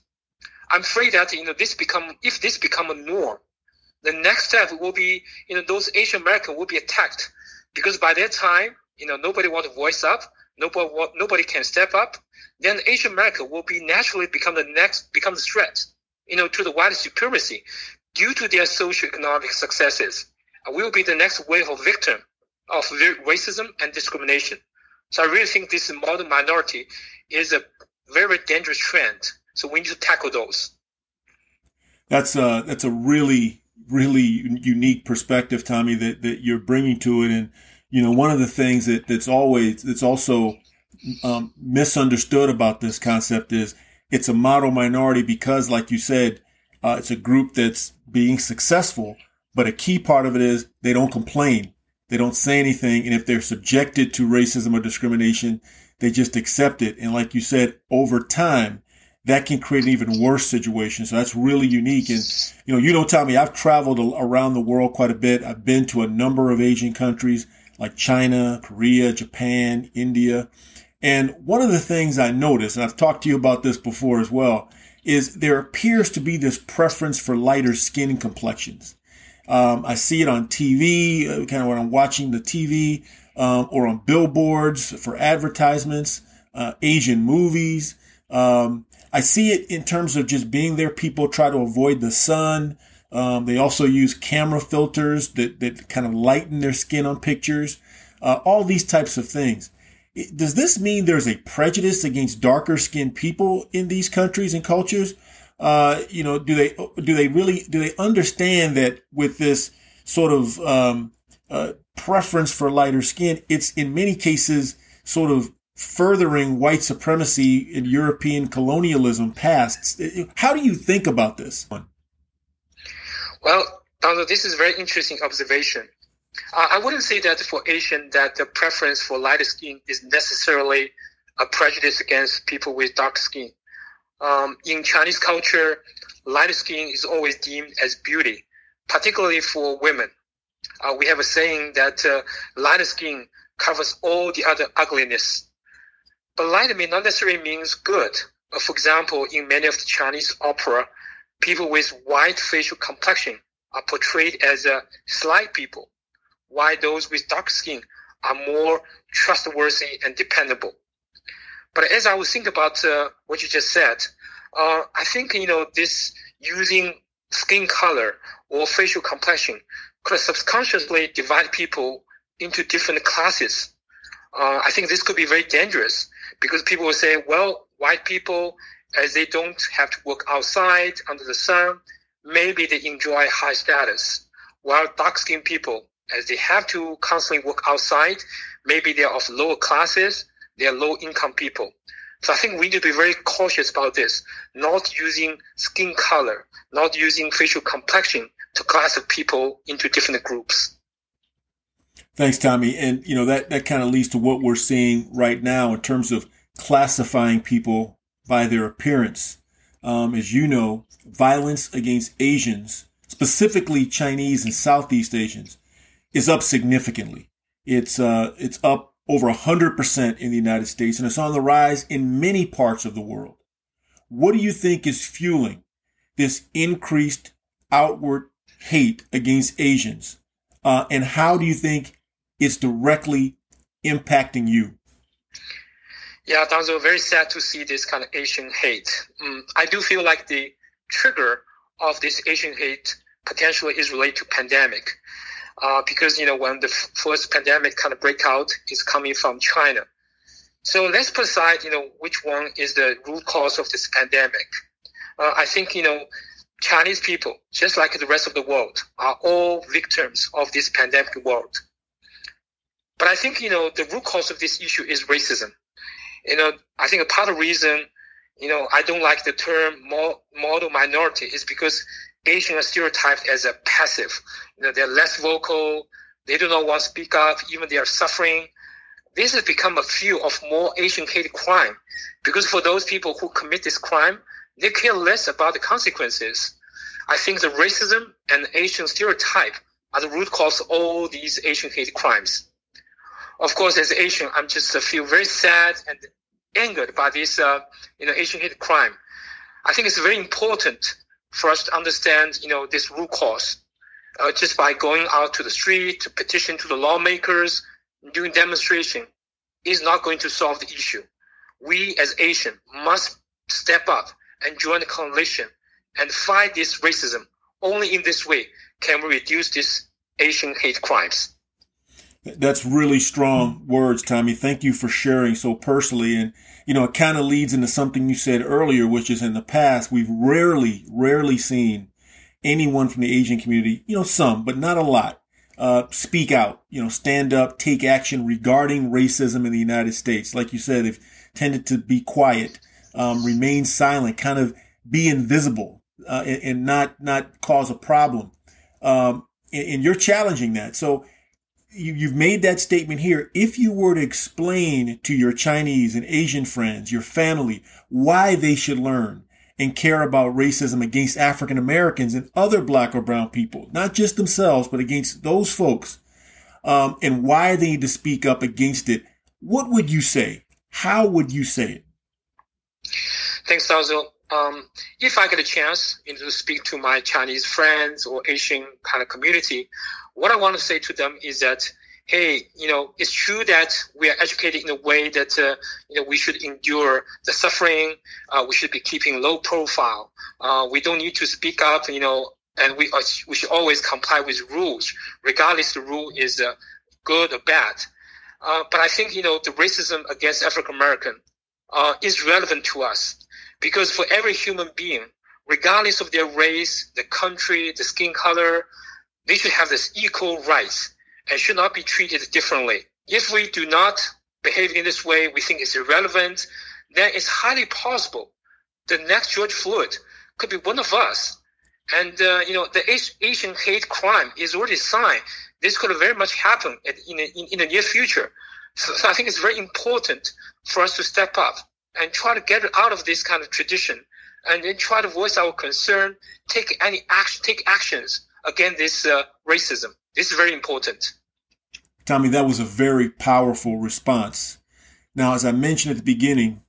I'm afraid that you know this become if this become a norm, the next step will be you know those Asian Americans will be attacked because by that time you know nobody want to voice up, nobody nobody can step up. Then Asian America will be naturally become the next become the threat you know to the white supremacy due to their socioeconomic successes, will be the next wave of victim of racism and discrimination. So I really think this model minority is a very dangerous trend. So we need to tackle those. That's a that's a really really unique perspective, Tommy, that that you're bringing to it. And you know, one of the things that that's always that's also um, misunderstood about this concept is it's a model minority because, like you said, uh, it's a group that's being successful. But a key part of it is they don't complain. They don't say anything. And if they're subjected to racism or discrimination, they just accept it. And like you said, over time, that can create an even worse situation. So that's really unique. And, you know, you don't tell me I've traveled around the world quite a bit. I've been to a number of Asian countries like China, Korea, Japan, India. And one of the things I noticed, and I've talked to you about this before as well, is there appears to be this preference for lighter skin complexions. Um, I see it on TV, uh, kind of when I'm watching the TV, um, or on billboards for advertisements, uh, Asian movies. Um, I see it in terms of just being there. People try to avoid the sun. Um, they also use camera filters that, that kind of lighten their skin on pictures. Uh, all these types of things. Does this mean there's a prejudice against darker skinned people in these countries and cultures? Uh, you know, do they do they really do they understand that with this sort of um, uh, preference for lighter skin, it's in many cases sort of furthering white supremacy and European colonialism past. How do you think about this? Well, Donald, this is a very interesting observation. I wouldn't say that for Asian that the preference for lighter skin is necessarily a prejudice against people with dark skin. Um, in Chinese culture, light skin is always deemed as beauty, particularly for women. Uh, we have a saying that uh, lighter skin covers all the other ugliness. But light may not necessarily means good. Uh, for example, in many of the Chinese opera, people with white facial complexion are portrayed as uh, slight people why those with dark skin are more trustworthy and dependable. But as I was thinking about uh, what you just said, uh, I think you know this using skin color or facial complexion could subconsciously divide people into different classes. Uh, I think this could be very dangerous because people will say, well, white people, as they don't have to work outside under the sun, maybe they enjoy high status, while dark skinned people, as they have to constantly work outside. Maybe they are of lower classes, they are low income people. So I think we need to be very cautious about this, not using skin color, not using facial complexion to classify people into different groups. Thanks, Tommy. And you know that that kind of leads to what we're seeing right now in terms of classifying people by their appearance. Um, as you know, violence against Asians, specifically Chinese and Southeast Asians, is up significantly. It's uh, it's up over 100% in the United States and it's on the rise in many parts of the world. What do you think is fueling this increased outward hate against Asians? Uh, and how do you think it's directly impacting you? Yeah, Donzel, very sad to see this kind of Asian hate. Mm, I do feel like the trigger of this Asian hate potentially is related to pandemic uh, because you know when the f- first pandemic kind of breakout is coming from China. So let's put aside you know which one is the root cause of this pandemic. Uh, I think you know Chinese people, just like the rest of the world, are all victims of this pandemic world. But I think you know the root cause of this issue is racism. You know, I think a part of the reason, you know, I don't like the term model minority is because Asian are stereotyped as a passive. You know, they're less vocal. They do not want to speak up, even they are suffering. This has become a field of more Asian hate crime because for those people who commit this crime, they care less about the consequences. I think the racism and Asian stereotype are the root cause of all these Asian hate crimes. Of course, as Asian, I'm just uh, feel very sad and angered by this, uh, you know, Asian hate crime. I think it's very important for us to understand, you know, this root cause. Uh, just by going out to the street to petition to the lawmakers, doing demonstration, is not going to solve the issue. We as Asian must step up and join the coalition and fight this racism only in this way can we reduce these Asian hate crimes. That's really strong words, Tommy. Thank you for sharing so personally. And, you know, it kind of leads into something you said earlier, which is in the past, we've rarely, rarely seen anyone from the Asian community, you know, some, but not a lot, uh, speak out, you know, stand up, take action regarding racism in the United States. Like you said, they've tended to be quiet, um, remain silent, kind of be invisible, uh, and, and, not, not cause a problem. Um, and, and you're challenging that. So, you, have made that statement here. If you were to explain to your Chinese and Asian friends, your family, why they should learn and care about racism against African Americans and other black or brown people, not just themselves, but against those folks, um, and why they need to speak up against it, what would you say? How would you say it? Thanks, Donzel. Um, if I get a chance you know, to speak to my Chinese friends or Asian kind of community, what I want to say to them is that hey, you know, it's true that we are educated in a way that, uh, you know, we should endure the suffering. Uh, we should be keeping low profile. Uh, we don't need to speak up, you know, and we, we should always comply with rules, regardless the rule is uh, good or bad. Uh, but I think, you know, the racism against African American uh, is relevant to us because for every human being, regardless of their race, the country, the skin color, they should have this equal rights and should not be treated differently. If we do not behave in this way, we think it's irrelevant, then it's highly possible the next George Floyd could be one of us. And, uh, you know, the Asian hate crime is already signed. This could very much happen in, in, in the near future. So, so I think it's very important for us to step up and try to get out of this kind of tradition and then try to voice our concern, take any action, take actions against this uh, racism. This is very important. Tommy, that was a very powerful response. Now, as I mentioned at the beginning,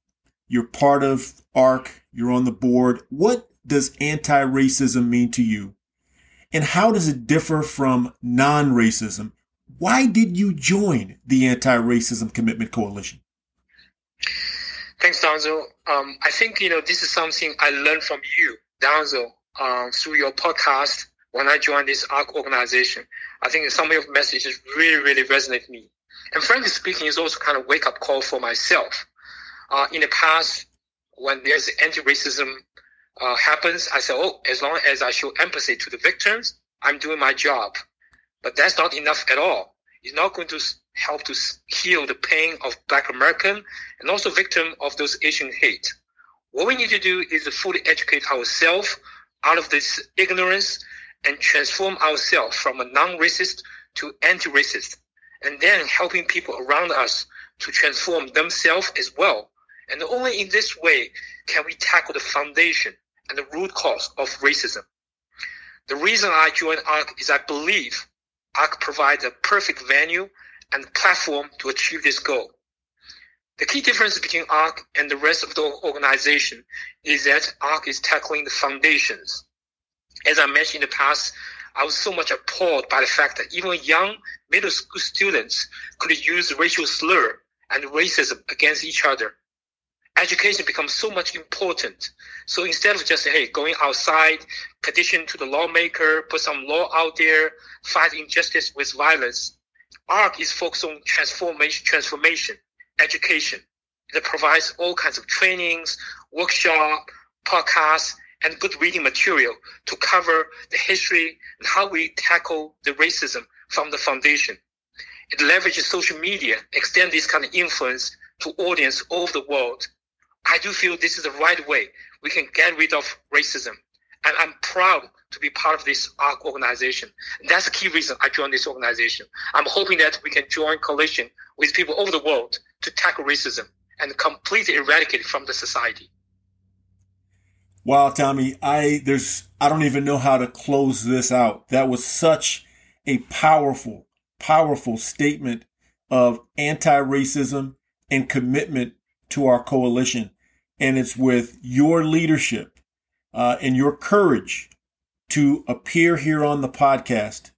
you're part of ARCC, you're on the board. What does anti racism mean to you? And how does it differ from non racism? Why did you join the Anti Racism Commitment Coalition? Thanks, Donzel. Um, I think, you know, this is something I learned from you, Donzel, uh, through your podcast when I joined this ARCC organization. I think some of your messages really, really resonate with me. And frankly speaking, it's also kind of wake up call for myself. Uh, in the past, when there's anti-racism uh, happens, I say, oh, as long as I show empathy to the victims, I'm doing my job. But that's not enough at all. It's not going to help to heal the pain of Black American and also victim of those Asian hate. What we need to do is fully educate ourselves out of this ignorance and transform ourselves from a non-racist to anti-racist, and then helping people around us to transform themselves as well. And only in this way can we tackle the foundation and the root cause of racism. The reason I joined ARCC is I believe ARCC provides a perfect venue and platform to achieve this goal. The key difference between ARCC and the rest of the organization is that ARCC is tackling the foundations as I mentioned in the past, I was so much appalled by the fact that even young middle school students could use racial slur and racism against each other. Education becomes so much important. So instead of just, hey, going outside, petition to the lawmaker, put some law out there, fight injustice with violence, ARCC is focused on transformation, transformation, education. It provides all kinds of trainings, workshop, podcasts, and good reading material to cover the history and how we tackle the racism from the foundation. It leverages social media, extend this kind of influence to audience all over the world. I do feel this is the right way we can get rid of racism. And I'm proud to be part of this ARCC organization. And that's the key reason I joined this organization. I'm hoping that we can join coalition with people over the world to tackle racism and completely eradicate it from the society. Wow, Tommy, I there's I don't even know how to close this out. That was such a powerful, powerful statement of anti-racism and commitment to our coalition. And it's with your leadership uh, and your courage to appear here on the podcast.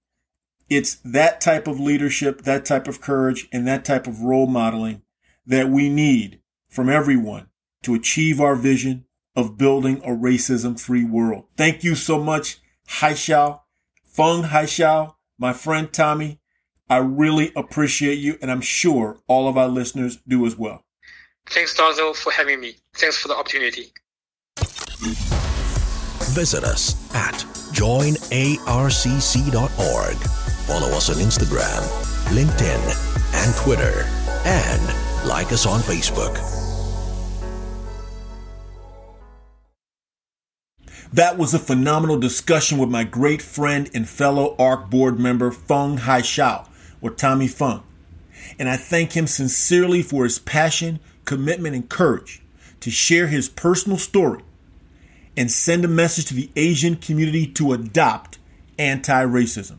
It's that type of leadership, that type of courage, and that type of role modeling that we need from everyone to achieve our vision of building a racism free world. Thank you so much, Haixiao, Feng Haixiao, my friend Tommy, I really appreciate you, and I'm sure all of our listeners do as well. Thanks, Donzel, for having me. Thanks for the opportunity. Visit us at joinarcc.org. Follow us on Instagram, LinkedIn, and Twitter, and like us on Facebook. That was a phenomenal discussion with my great friend and fellow ARCC board member Feng Haixiao, or Tommy Feng. And I thank him sincerely for his passion, commitment, and courage to share his personal story and send a message to the Asian community to adopt anti racism.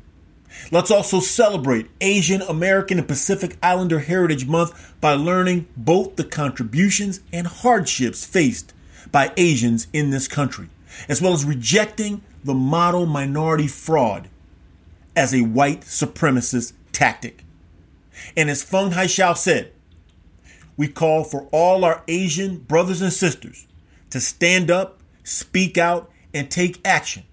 Let's also celebrate Asian American and Pacific Islander Heritage Month by learning both the contributions and hardships faced by Asians in this country, as well as rejecting the model minority fraud as a white supremacist tactic. And as Feng Haixiao said, we call for all our Asian brothers and sisters to stand up, speak out, and take action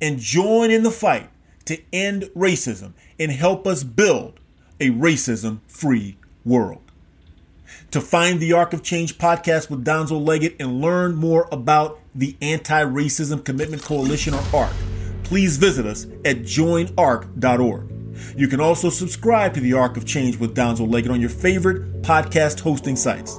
and join in the fight to end racism and help us build a racism free world. To find the Arc of Change podcast with Donzel Leggett and learn more about the Anti Racism Commitment Coalition or ARCC, please visit us at joinarcc.org. You can also subscribe to the Arc of Change with Donzel Leggett on your favorite podcast hosting sites.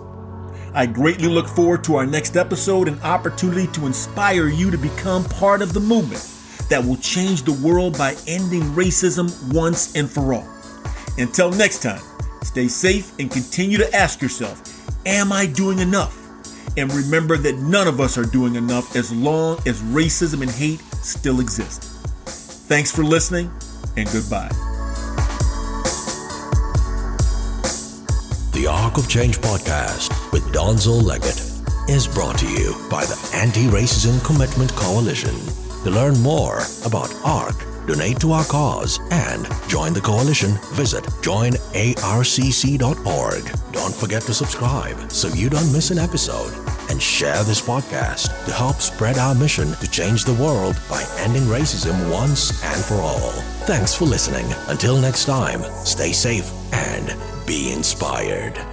I greatly look forward to our next episode and opportunity to inspire you to become part of the movement that will change the world by ending racism once and for all. Until next time, stay safe and continue to ask yourself, Am I doing enough? And remember that none of us are doing enough as long as racism and hate still exist. Thanks for listening and goodbye. The Arc of Change podcast with Donzel Leggett is brought to you by the Anti Racism Commitment Coalition. To learn more about ARCC, donate to our cause, and join the coalition, visit joinarcc.org. Don't forget to subscribe so you don't miss an episode. And share this podcast to help spread our mission to change the world by ending racism once and for all. Thanks for listening. Until next time, stay safe and be inspired.